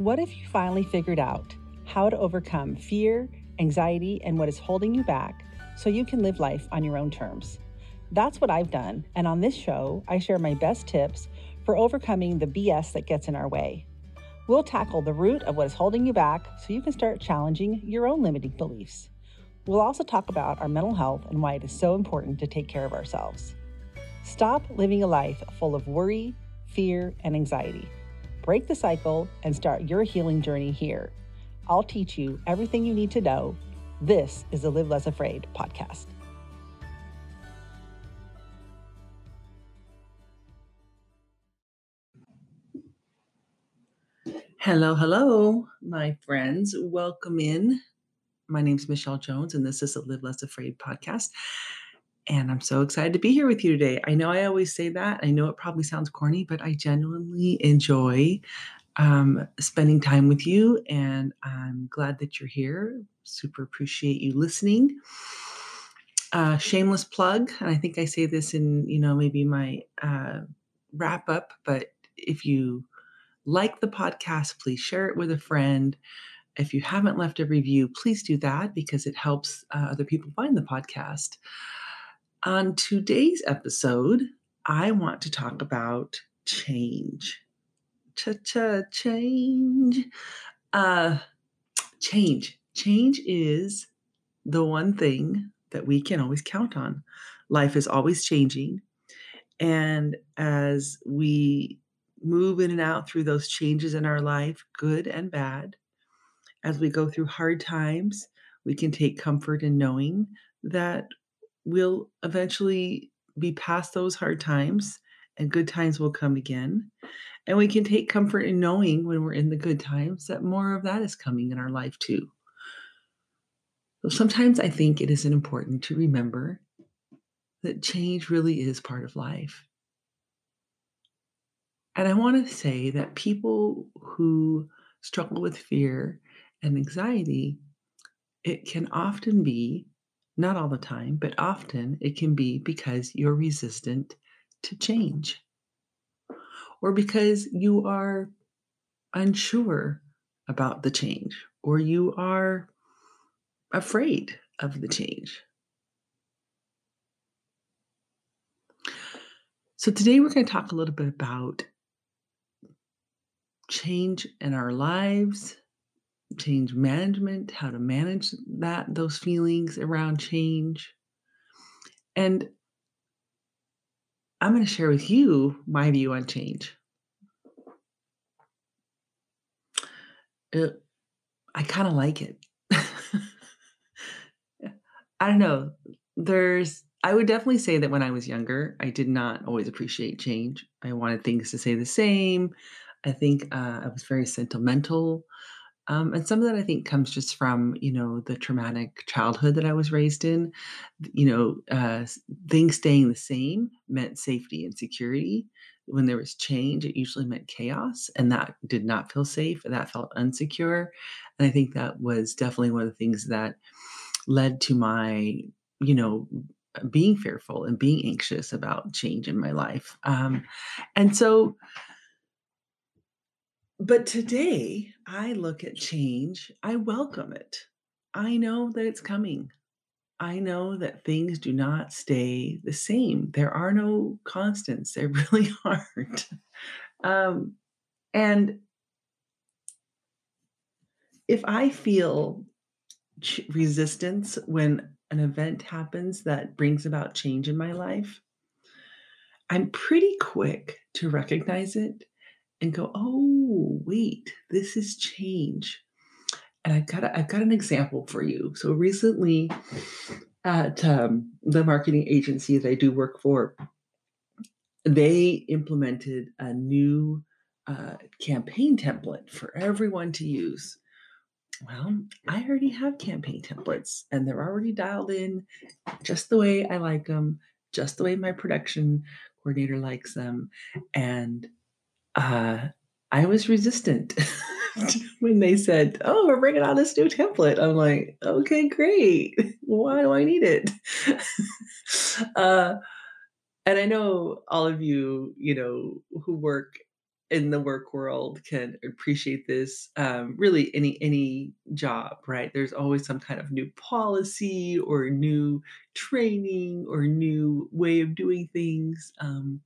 What if you finally figured out how to overcome fear, anxiety, and what is holding you back so you can live life on your own terms? That's what I've done, and on this show, I share my best tips for overcoming the BS that gets in our way. We'll tackle the root of what is holding you back so you can start challenging your own limiting beliefs. We'll also talk about our mental health and why it is so important to take care of ourselves. Stop living a life full of worry, fear, and anxiety. Break the cycle and start your healing journey here. I'll teach you everything you need to know. This is the Live Less Afraid podcast. Hello, hello, my friends. Welcome in. My name is Michelle Jones, and this is the Live Less Afraid podcast. And I'm so excited to be here with you today. I know I always say that. I know it probably sounds corny, but I genuinely enjoy um, spending time with you. And I'm glad that you're here. Super appreciate you listening. Uh, shameless plug, and I think I say this in, you know, maybe my uh, wrap up, but if you like the podcast, please share it with a friend. If you haven't left a review, please do that because it helps uh, other people find the podcast. On today's episode, I want to talk about change. Cha cha change. Uh, change. Change is the one thing that we can always count on. Life is always changing. And as we move in and out through those changes in our life, good and bad, as we go through hard times, we can take comfort in knowing that we'll eventually be past those hard times and good times will come again. And we can take comfort in knowing when we're in the good times that more of that is coming in our life too. So sometimes I think it is important to remember that change really is part of life. And I want to say that people who struggle with fear and anxiety, it can often be not all the time, but often it can be because you're resistant to change or because you are unsure about the change or you are afraid of the change. So, today we're going to talk a little bit about change in our lives change management, how to manage that those feelings around change. And I'm going to share with you my view on change. It, I kind of like it. I don't know. There's I would definitely say that when I was younger, I did not always appreciate change. I wanted things to stay the same. I think uh, I was very sentimental. Um, and some of that I think comes just from, you know, the traumatic childhood that I was raised in. You know, uh, things staying the same meant safety and security. When there was change, it usually meant chaos, and that did not feel safe. That felt unsecure. And I think that was definitely one of the things that led to my, you know, being fearful and being anxious about change in my life. Um, and so, but today, I look at change, I welcome it. I know that it's coming. I know that things do not stay the same. There are no constants. There really aren't. Um, and if I feel ch- resistance when an event happens that brings about change in my life, I'm pretty quick to recognize it and go, oh, wait, this is change. And I've got, a, I've got an example for you. So recently at um, the marketing agency that I do work for, they implemented a new uh, campaign template for everyone to use. Well, I already have campaign templates and they're already dialed in just the way I like them, just the way my production coordinator likes them. And uh, I was resistant when they said, "Oh, we're bringing out this new template." I'm like, "Okay, great. Why do I need it?" uh, and I know all of you, you know, who work in the work world can appreciate this. Um, really, any any job, right? There's always some kind of new policy or new training or new way of doing things, um,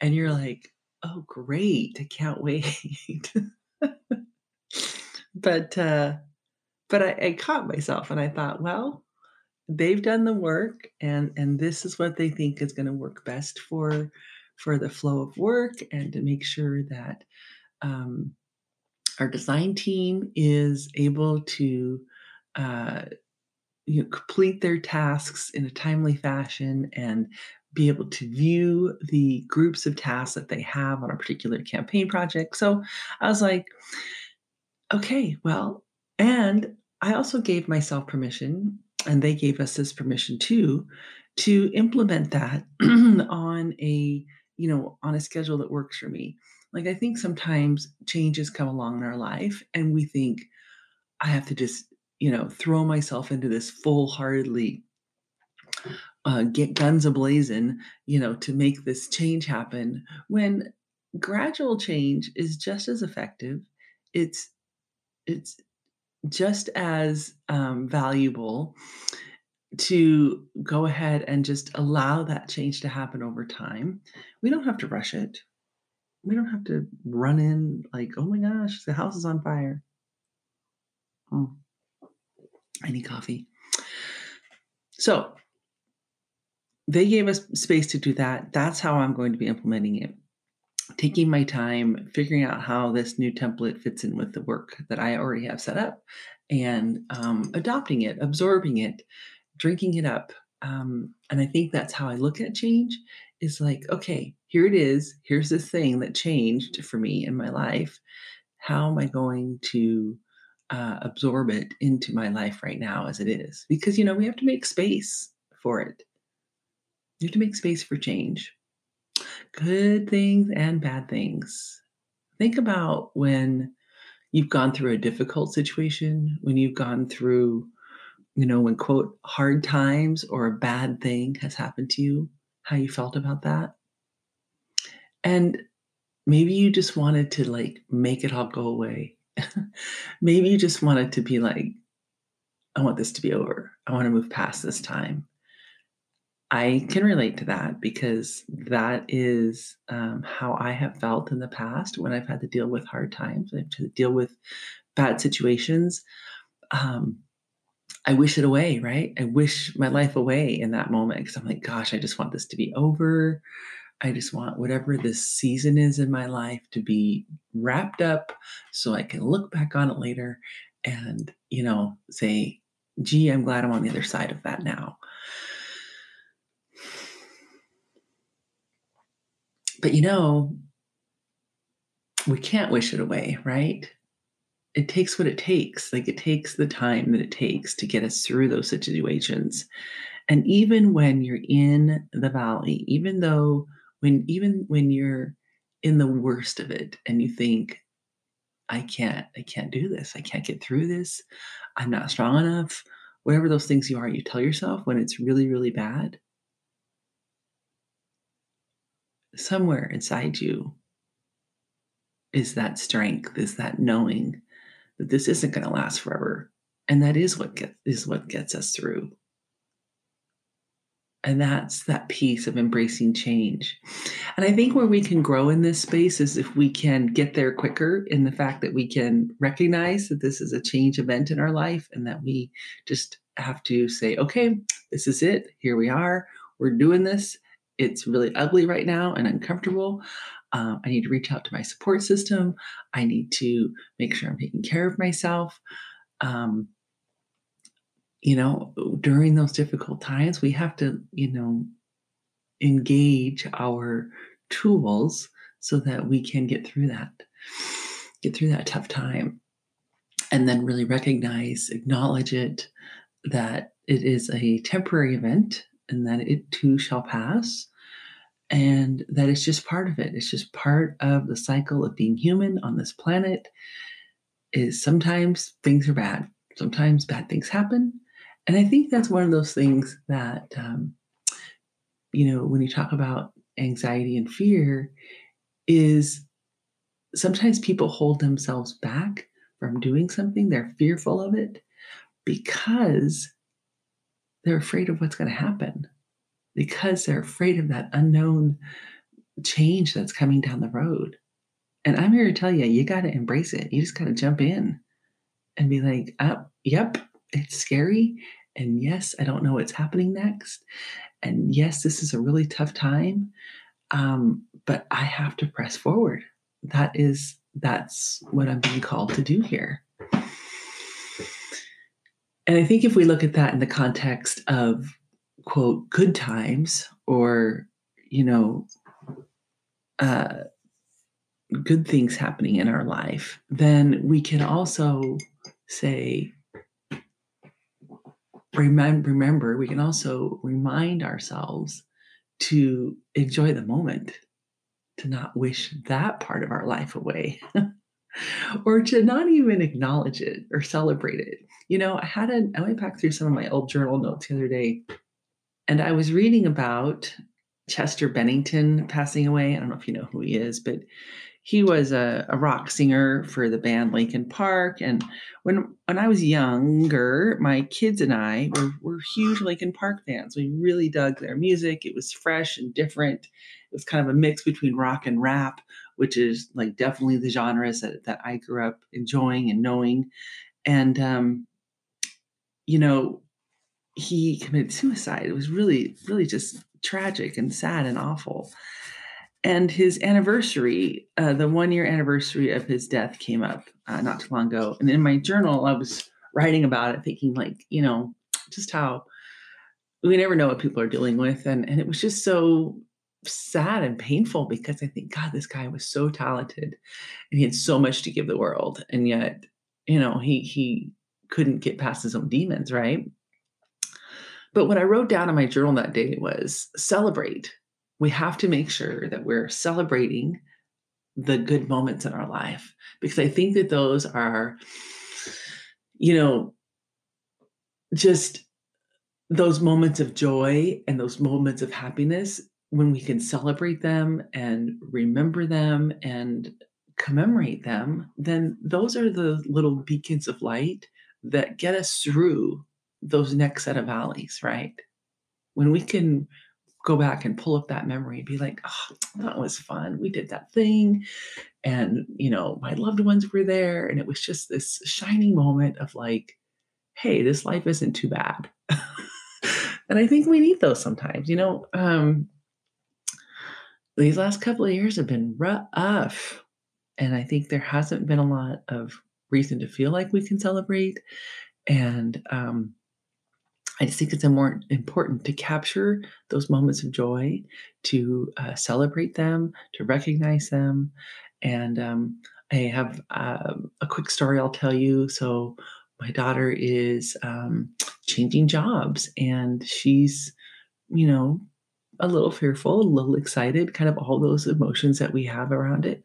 and you're like, "Oh, great! I can't wait." but uh, but I, I caught myself, and I thought, well, they've done the work, and and this is what they think is going to work best for for the flow of work and to make sure that um, our design team is able to uh, you know, complete their tasks in a timely fashion and be able to view the groups of tasks that they have on a particular campaign project. So I was like, okay, well, and I also gave myself permission, and they gave us this permission too, to implement that on a you know, on a schedule that works for me. Like, I think sometimes changes come along in our life and we think, I have to just, you know, throw myself into this full heartedly, uh, get guns ablazing, you know, to make this change happen. When gradual change is just as effective, it's, it's just as um, valuable to go ahead and just allow that change to happen over time. We don't have to rush it. We don't have to run in like, oh my gosh, the house is on fire. Oh, I need coffee. So they gave us space to do that. That's how I'm going to be implementing it. Taking my time, figuring out how this new template fits in with the work that I already have set up, and um, adopting it, absorbing it, drinking it up. Um, and I think that's how I look at change is like, okay, here it is. Here's this thing that changed for me in my life. How am I going to uh, absorb it into my life right now as it is? Because, you know, we have to make space for it. You have to make space for change. Good things and bad things. Think about when you've gone through a difficult situation, when you've gone through you know, when quote hard times or a bad thing has happened to you, how you felt about that. And maybe you just wanted to like make it all go away. maybe you just wanted to be like, I want this to be over. I want to move past this time. I can relate to that because that is um, how I have felt in the past when I've had to deal with hard times, I've to deal with bad situations. Um, I wish it away, right? I wish my life away in that moment because I'm like, gosh, I just want this to be over. I just want whatever this season is in my life to be wrapped up so I can look back on it later and, you know, say, gee, I'm glad I'm on the other side of that now. But, you know, we can't wish it away, right? it takes what it takes. Like it takes the time that it takes to get us through those situations. And even when you're in the valley, even though when even when you're in the worst of it and you think, I can't, I can't do this, I can't get through this, I'm not strong enough, whatever those things you are, you tell yourself when it's really, really bad, somewhere inside you is that strength, is that knowing that this isn't going to last forever. And that is what get, is what gets us through. And that's that piece of embracing change. And I think where we can grow in this space is if we can get there quicker in the fact that we can recognize that this is a change event in our life and that we just have to say, okay, this is it. Here we are. We're doing this. It's really ugly right now and uncomfortable. Um, I need to reach out to my support system. I need to make sure I'm taking care of myself. Um, you know, during those difficult times, we have to, you know, engage our tools so that we can get through that, get through that tough time. And then really recognize, acknowledge it, that it is a temporary event and that it too shall pass and that it's just part of it. It's just part of the cycle of being human on this planet. Is sometimes things are bad, sometimes bad things happen, and I think that's one of those things that um, you know when you talk about anxiety and fear is sometimes people hold themselves back from doing something, they're fearful of it because they're afraid of what's going to happen, because they're afraid of that unknown change that's coming down the road. And I'm here to tell you, you got to embrace it. You just got to jump in and be like, oh, yep, it's scary. And yes, I don't know what's happening next. And yes, this is a really tough time. Um, but I have to press forward. That is, that's what I'm being called to do here. And I think if we look at that in the context of, quote, good times or, you know, uh, good things happening in our life, then we can also say, remember, remember, we can also remind ourselves to enjoy the moment, to not wish that part of our life away, or to not even acknowledge it or celebrate it. You know, I had a, I went back through some of my old journal notes the other day, and I was reading about Chester Bennington passing away. I don't know if you know who he is, but he was a, a, rock singer for the band Linkin Park. And when when I was younger, my kids and I were, were huge Linkin Park fans. We really dug their music. It was fresh and different. It was kind of a mix between rock and rap, which is like definitely the genres that, that I grew up enjoying and knowing. And um, you know, he committed suicide. It was really, really just tragic and sad and awful and his anniversary, uh, the one year anniversary of his death came up uh, not too long ago. And in my journal, I was writing about it, thinking, like, you know, just how we never know what people are dealing with. And, and it was just so sad and painful because I think, God, this guy was so talented and he had so much to give the world. And yet, you know, he, he couldn't get past his own demons, right? But what I wrote down in my journal that day was celebrate we have to make sure that we're celebrating the good moments in our life because I think that those are, you know, just those moments of joy and those moments of happiness when we can celebrate them and remember them and commemorate them, then those are the little beacons of light that get us through those next set of valleys, right? When we can go back and pull up that memory and be like, oh, that was fun. We did that thing. And, you know, my loved ones were there. And it was just this shining moment of like, hey, this life isn't too bad. and I think we need those sometimes, you know. Um, these last couple of years have been rough. And I think there hasn't been a lot of reason to feel like we can celebrate. And um, I just think it's more important to capture those moments of joy, to uh, celebrate them, to recognize them. And um, I have uh, a quick story I'll tell you. So, my daughter is um, changing jobs and she's, you know, a little fearful, a little excited, kind of all those emotions that we have around it.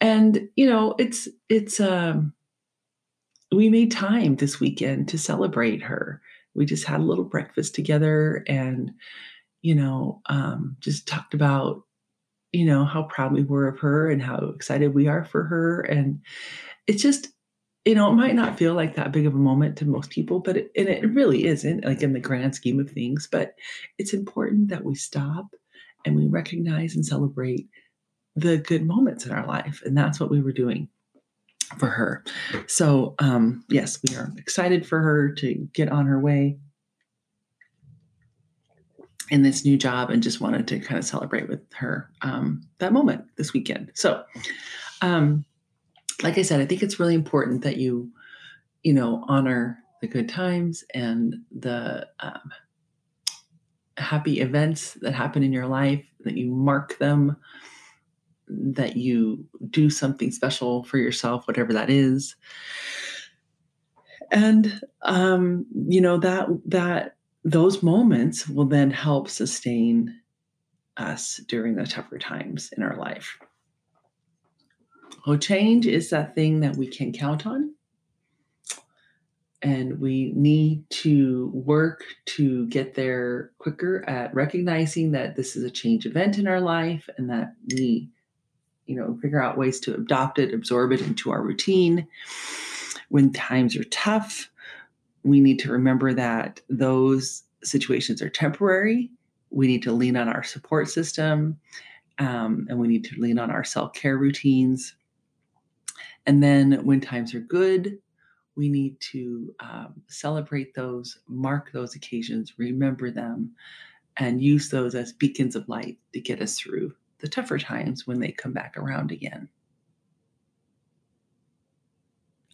And, you know, it's, it's, um, we made time this weekend to celebrate her we just had a little breakfast together and you know um, just talked about you know how proud we were of her and how excited we are for her and it's just you know it might not feel like that big of a moment to most people but it, and it really isn't like in the grand scheme of things but it's important that we stop and we recognize and celebrate the good moments in our life and that's what we were doing for her. So, um, yes, we are excited for her to get on her way in this new job and just wanted to kind of celebrate with her um, that moment this weekend. So, um, like I said, I think it's really important that you, you know, honor the good times and the um, happy events that happen in your life, that you mark them that you do something special for yourself, whatever that is. And um, you know that that those moments will then help sustain us during the tougher times in our life. Oh, change is that thing that we can count on. And we need to work to get there quicker at recognizing that this is a change event in our life and that we you know, figure out ways to adopt it, absorb it into our routine. When times are tough, we need to remember that those situations are temporary. We need to lean on our support system um, and we need to lean on our self care routines. And then when times are good, we need to um, celebrate those, mark those occasions, remember them, and use those as beacons of light to get us through the tougher times when they come back around again.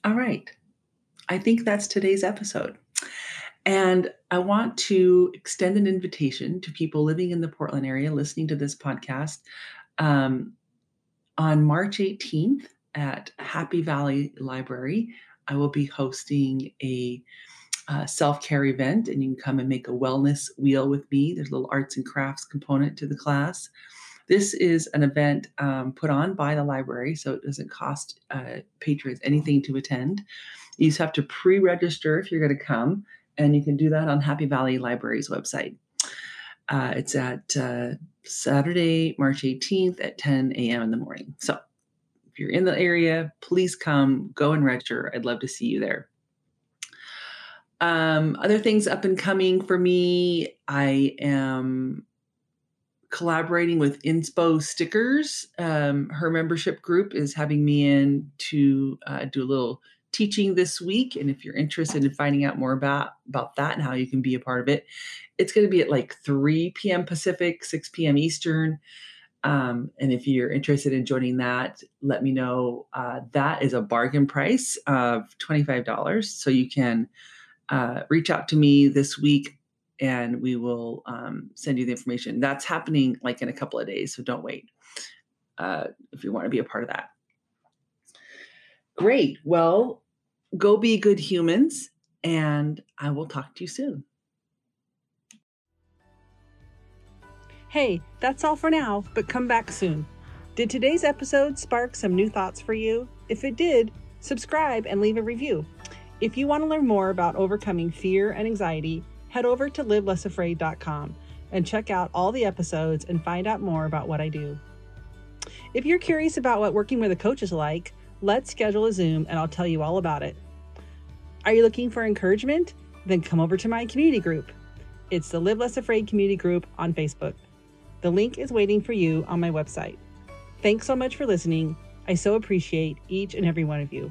All right. I think that's today's episode. And I want to extend an invitation to people living in the Portland area listening to this podcast. Um, on March 18th at Happy Valley Library, I will be hosting a uh, self care event, and you can come and make a wellness wheel with me. There's a little arts and crafts component to the class. This is an event um, put on by the library, so it doesn't cost uh, patrons anything to attend. You just have to pre register if you're going to come, and you can do that on Happy Valley Library's website. Uh, it's at uh, Saturday, March 18th at 10 a.m. in the morning. So you're in the area, please come, go and register. I'd love to see you there. Um, other things up and coming for me, I am collaborating with Inspo Stickers. Um, her membership group is having me in to uh, do a little teaching this week. And if you're interested in finding out more about, about that and how you can be a part of it, it's going to be at like 3 p.m. Pacific, 6 p.m. Eastern. Um, and if you're interested in joining that, let me know. Uh, that is a bargain price of $25. So you can uh, reach out to me this week and we will um, send you the information. That's happening like in a couple of days, so don't wait uh, if you want to be a part of that. Great. Well, go be good humans, and I will talk to you soon. Hey, that's all for now, but come back soon. Did today's episode spark some new thoughts for you? If it did, subscribe and leave a review. If you want to learn more about overcoming fear and anxiety, head over to livelessafraid.com and check out all the episodes and find out more about what I do. If you're curious about what working with a coach is like, let's schedule a Zoom and I'll tell you all about it. Are you looking for encouragement? Then come over to my community group. It's the Live Less Afraid community group on Facebook. The link is waiting for you on my website. Thanks so much for listening. I so appreciate each and every one of you.